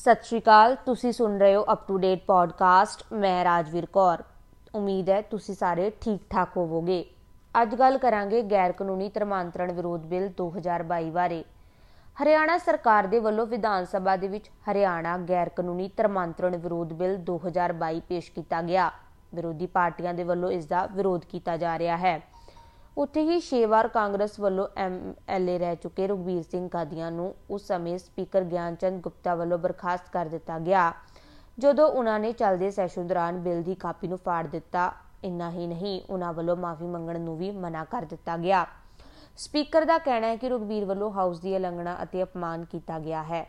ਸਤਿ ਸ਼੍ਰੀ ਅਕਾਲ, ਤੁਸੀਂ ਸੁਣ ਰਹੇ ਹੋ ਅਪ ਟੂ ਡੇਟ ਪੋਡਕਾਸਟ ਮੈਂ ਰਾਜਵੀਰ ਕੌਰ। ਉਮੀਦ ਹੈ ਤੁਸੀਂ ਸਾਰੇ ਠੀਕ ਠਾਕ ਹੋਵੋਗੇ। ਅੱਜ ਗੱਲ ਕਰਾਂਗੇ ਗੈਰ ਕਾਨੂੰਨੀ ਧਰਮਾਂਤਰਣ ਵਿਰੋਧ ਬਿੱਲ 2022 ਬਾਰੇ। ਹਰਿਆਣਾ ਸਰਕਾਰ ਦੇ ਵੱਲੋਂ ਵਿਧਾਨ ਸਭਾ ਦੇ ਵਿੱਚ ਹਰਿਆਣਾ ਗੈਰ ਕਾਨੂੰਨੀ ਧਰਮਾਂਤਰਣ ਵਿਰੋਧ ਬਿੱਲ 2022 ਪੇਸ਼ ਕੀਤਾ ਗਿਆ। ਵਿਰੋਧੀ ਪਾਰਟੀਆਂ ਦੇ ਵੱਲੋਂ ਇਸ ਦਾ ਵਿਰੋਧ ਕੀਤਾ ਜਾ ਰਿਹਾ ਹੈ। ਉੱਥੇ ਹੀ 6 ਵਾਰ ਕਾਂਗਰਸ ਵੱਲੋਂ ਐਮਐਲਏ ਰਹਿ ਚੁੱਕੇ ਰਘਵੀਰ ਸਿੰਘ ਕਾਦੀਆਂ ਨੂੰ ਉਸ ਸਮੇਂ ਸਪੀਕਰ ਗਿਆਨਚੰਦ ਗੁਪਤਾ ਵੱਲੋਂ ਬਰਖਾਸਤ ਕਰ ਦਿੱਤਾ ਗਿਆ। ਜਦੋਂ ਉਹਨਾਂ ਨੇ ਚੱਲਦੇ ਸੈਸ਼ਨ ਦੌਰਾਨ ਬਿੱਲ ਦੀ ਕਾਪੀ ਨੂੰ ਫਾੜ ਦਿੱਤਾ, ਇੰਨਾ ਹੀ ਨਹੀਂ, ਉਹਨਾਂ ਵੱਲੋਂ ਮਾਫੀ ਮੰਗਣ ਨੂੰ ਵੀ ਮਨਾ ਕਰ ਦਿੱਤਾ ਗਿਆ। ਸਪੀਕਰ ਦਾ ਕਹਿਣਾ ਹੈ ਕਿ ਰਘਵੀਰ ਵੱਲੋਂ ਹਾਊਸ ਦੀ ਉਲੰਘਣਾ ਅਤੇ ਅਪਮਾਨ ਕੀਤਾ ਗਿਆ ਹੈ।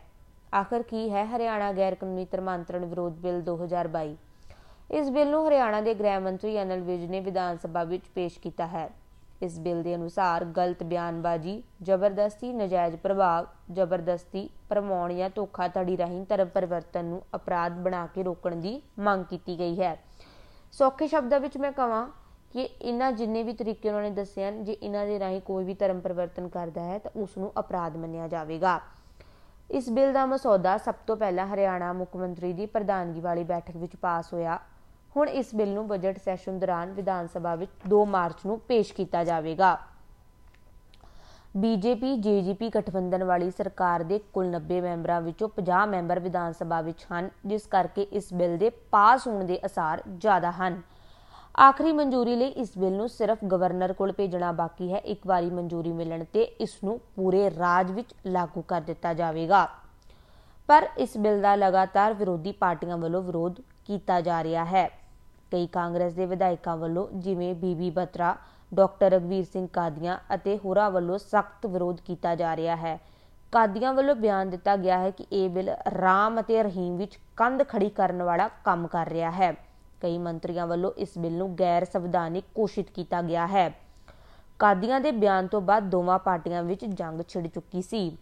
ਆਖਰ ਕੀ ਹੈ? ਹਰਿਆਣਾ ਗੈਰ ਕਾਨੂੰਨੀ ਧਰਮਾਂਤਰਣ ਵਿਰੋਧ ਬਿੱਲ 2022 ਇਸ ਬਿੱਲ ਨੂੰ ਹਰਿਆਣਾ ਦੇ ਗ੍ਰਹਿ ਮੰਤਰੀ ਅਨਲ ਵਿਜ ਨੇ ਵਿਧਾਨ ਸਭਾ ਵਿੱਚ ਪੇਸ਼ ਕੀਤਾ ਹੈ। ਇਸ ਬਿੱਲ ਦੇ ਅਨੁਸਾਰ ਗਲਤ ਬਿਆਨਬਾਜ਼ੀ, ਜ਼ਬਰਦਸਤੀ, ਨਜਾਇਜ਼ ਪ੍ਰਭਾਵ, ਜ਼ਬਰਦਸਤੀ, ਪਰਮਾਉਣ ਜਾਂ ਧੋਖਾਧੜੀ ਰਾਹੀਂ ਧਰਮ ਪਰਿਵਰਤਨ ਨੂੰ ਅਪਰਾਧ ਬਣਾ ਕੇ ਰੋਕਣ ਦੀ ਮੰਗ ਕੀਤੀ ਗਈ ਹੈ। ਸੌਖੇ ਸ਼ਬਦਾਂ ਵਿੱਚ ਮੈਂ ਕਹਾਂ ਕਿ ਇਹਨਾਂ ਜਿੰਨੇ ਵੀ ਤਰੀਕੇ ਉਹਨਾਂ ਨੇ ਦੱਸੇ ਹਨ, ਜੇ ਇਹਨਾਂ ਦੇ ਰਾਹੀਂ ਕੋਈ ਵੀ ਧਰਮ ਪਰਿਵਰਤਨ ਕਰਦਾ ਹੈ, ਤਾਂ ਉਸ ਨੂੰ ਅਪਰਾਧ ਮੰਨਿਆ ਜਾਵੇਗਾ। ਇਸ ਬਿੱਲ ਦਾ ਮਸੌਦਾ ਸਭ ਤੋਂ ਪਹਿਲਾਂ ਹਰਿਆਣਾ ਮੁੱਖ ਮੰਤਰੀ ਦੀ ਪ੍ਰਧਾਨਗੀ ਵਾਲੀ ਬੈਠਕ ਵਿੱਚ ਪਾਸ ਹੋਇਆ। ਹੁਣ ਇਸ ਬਿੱਲ ਨੂੰ ਬਜਟ ਸੈਸ਼ਨ ਦੌਰਾਨ ਵਿਧਾਨ ਸਭਾ ਵਿੱਚ 2 ਮਾਰਚ ਨੂੰ ਪੇਸ਼ ਕੀਤਾ ਜਾਵੇਗਾ। ਬੀਜੇਪੀ, ਜੇਜੀਪੀ ਗਠਬੰਧਨ ਵਾਲੀ ਸਰਕਾਰ ਦੇ ਕੁੱਲ 90 ਮੈਂਬਰਾਂ ਵਿੱਚੋਂ 50 ਮੈਂਬਰ ਵਿਧਾਨ ਸਭਾ ਵਿੱਚ ਹਨ, ਜਿਸ ਕਰਕੇ ਇਸ ਬਿੱਲ ਦੇ ਪਾਸ ਹੋਣ ਦੇ ਅਸਾਰ ਜ਼ਿਆਦਾ ਹਨ। ਆਖਰੀ ਮਨਜ਼ੂਰੀ ਲਈ ਇਸ ਬਿੱਲ ਨੂੰ ਸਿਰਫ ਗਵਰਨਰ ਕੋਲ ਭੇਜਣਾ ਬਾਕੀ ਹੈ। ਇੱਕ ਵਾਰੀ ਮਨਜ਼ੂਰੀ ਮਿਲਣ ਤੇ ਇਸ ਨੂੰ ਪੂਰੇ ਰਾਜ ਵਿੱਚ ਲਾਗੂ ਕਰ ਦਿੱਤਾ ਜਾਵੇਗਾ। ਪਰ ਇਸ ਬਿੱਲ ਦਾ ਲਗਾਤਾਰ ਵਿਰੋਧੀ ਪਾਰਟੀਆਂ ਵੱਲੋਂ ਵਿਰੋਧ ਕੀਤਾ ਜਾ ਰਿਹਾ ਹੈ। ਕਈ ਕਾਂਗਰਸ ਦੇ ਵਿਧਾਇਕਾਂ ਵੱਲੋਂ ਜਿਵੇਂ ਬੀਬੀ ਬਤਰਾ, ਡਾਕਟਰ ਰਗਵੀਰ ਸਿੰਘ ਕਾਦੀਆਂ ਅਤੇ ਹੋਰਾਂ ਵੱਲੋਂ ਸਖਤ ਵਿਰੋਧ ਕੀਤਾ ਜਾ ਰਿਹਾ ਹੈ। ਕਾਦੀਆਂ ਵੱਲੋਂ ਬਿਆਨ ਦਿੱਤਾ ਗਿਆ ਹੈ ਕਿ ਇਹ ਬਿੱਲ ਰਾਮ ਅਤੇ ਰਹੀਮ ਵਿੱਚ ਕੰਧ ਖੜੀ ਕਰਨ ਵਾਲਾ ਕੰਮ ਕਰ ਰਿਹਾ ਹੈ। ਕਈ ਮੰਤਰੀਆਂ ਵੱਲੋਂ ਇਸ ਬਿੱਲ ਨੂੰ ਗੈਰ ਸੰਵਿਧਾਨਿਕ ਘੋਸ਼ਿਤ ਕੀਤਾ ਗਿਆ ਹੈ। ਕਾਦੀਆਂ ਦੇ ਬਿਆਨ ਤੋਂ ਬਾਅਦ ਦੋਵਾਂ ਪਾਰਟੀਆਂ ਵਿੱਚ ਜੰਗ ਛਿੜ ਚੁੱਕੀ ਸੀ।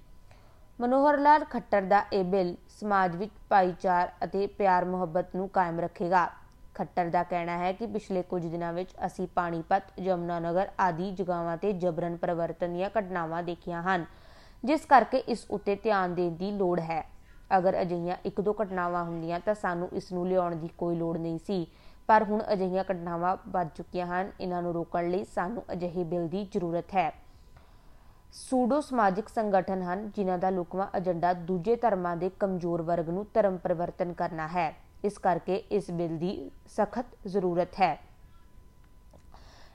ਮਨੋਹਰ ਲਾਲ ਖੱਟਰ ਦਾ ਇਹ ਬਿੱਲ ਸਮਾਜ ਵਿੱਚ ਭਾਈਚਾਰ ਅਤੇ ਪਿਆਰ ਮੁਹੱਬਤ ਨੂੰ ਕਾਇਮ ਰੱਖੇਗਾ। ਖੱਟਰ ਦਾ ਕਹਿਣਾ ਹੈ ਕਿ ਪਿਛਲੇ ਕੁਝ ਦਿਨਾਂ ਵਿੱਚ ਅਸੀਂ ਪਾਣੀਪਤ ਜਮਨਾਨਗਰ ਆਦਿ ਜਗ੍ਹਾਵਾਂ ਤੇ ਜਬਰਨ ਪਰਿਵਰਤਨ ਦੀਆਂ ਘਟਨਾਵਾਂ ਦੇਖੀਆਂ ਹਨ, ਜਿਸ ਕਰਕੇ ਇਸ ਉੱਤੇ ਧਿਆਨ ਦੇਣ ਦੀ ਲੋੜ ਹੈ। ਅਗਰ ਅਜਿਹੀਆਂ ਇੱਕ ਦੋ ਘਟਨਾਵਾਂ ਹੁੰਦੀਆਂ ਤਾਂ ਸਾਨੂੰ ਇਸ ਨੂੰ ਲਿਆਉਣ ਦੀ ਕੋਈ ਲੋੜ ਨਹੀਂ ਸੀ, ਪਰ ਹੁਣ ਅਜਿਹੀਆਂ ਘਟਨਾਵਾਂ ਵੱਧ ਚੁੱਕੀਆਂ ਹਨ, ਇਹਨਾਂ ਨੂੰ ਰੋਕਣ ਲਈ ਸਾਨੂੰ ਅਜਿਹੇ ਬਿੱਲ ਦੀ ਜ਼ਰੂਰਤ ਹੈ। ਸੂਡੋ ਸਮਾਜਿਕ ਸੰਗਠਨ ਹਨ, ਜਿਨ੍ਹਾਂ ਦਾ ਲੁਕਵਾ ਏਜੰਡਾ ਦੂਜੇ ਧਰਮਾਂ ਦੇ ਕਮਜ਼ੋਰ ਵਰਗ ਨੂੰ ਧਰਮ ਪਰਿਵਰਤਨ ਕਰਨਾ ਹੈ। ਇਸ ਕਰਕੇ ਇਸ ਬਿੱਲ ਦੀ ਸਖਤ ਜ਼ਰੂਰਤ ਹੈ।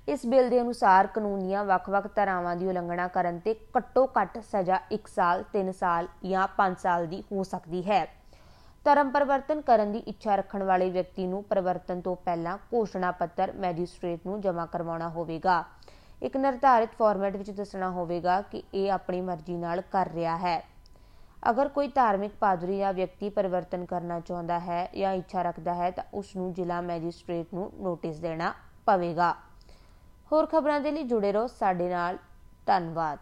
ਇਸ ਬਿੱਲ ਦੇ ਅਨੁਸਾਰ ਕਾਨੂੰਨੀਆਂ ਵੱਖ-ਵੱਖ ਧਾਰਾਵਾਂ ਦੀ ਉਲੰਘਣਾ ਕਰਨ ਤੇ ਘੱਟੋ-ਘੱਟ ਸਜ਼ਾ 1 ਸਾਲ 3 ਸਾਲ ਜਾਂ 5 ਸਾਲ ਦੀ ਹੋ ਸਕਦੀ ਹੈ। ਧਰਮ ਪਰਿਵਰਤਨ ਕਰਨ ਦੀ ਇੱਛਾ ਰੱਖਣ ਵਾਲੇ ਵਿਅਕਤੀ ਨੂੰ ਪਰਿਵਰਤਨ ਤੋਂ ਪਹਿਲਾਂ ਘੋਸ਼ਣਾ ਪੱਤਰ ਮੈਜਿਸਟ੍ਰੇਟ ਨੂੰ ਜਮ੍ਹਾਂ ਕਰਵਾਉਣਾ ਹੋਵੇਗਾ। ਇੱਕ ਨਿਰਧਾਰਿਤ ਫਾਰਮੈਟ ਵਿੱਚ ਦੱਸਣਾ ਹੋਵੇਗਾ ਕਿ ਇਹ ਆਪਣੀ ਮਰਜ਼ੀ ਨਾਲ ਕਰ ਰਿਹਾ ਹੈ। ਅਗਰ ਕੋਈ ਧਾਰਮਿਕ ਪਾਦਰੀ ਜਾਂ ਵਿਅਕਤੀ ਪਰਿਵਰਤਨ ਕਰਨਾ ਚਾਹੁੰਦਾ ਹੈ ਜਾਂ ਇੱਛਾ ਰੱਖਦਾ ਹੈ, ਤਾਂ ਉਸ ਨੂੰ ਜ਼ਿਲ੍ਹਾ ਮੈਜਿਸਟ੍ਰੇਟ ਨੂੰ ਨੋਟਿਸ ਦੇਣਾ ਪਵੇਗਾ। ਹੋਰ ਖਬਰਾਂ ਦੇ ਲਈ ਜੁੜੇ ਰਹੋ ਸਾਡੇ ਨਾਲ। ਧੰਨਵਾਦ।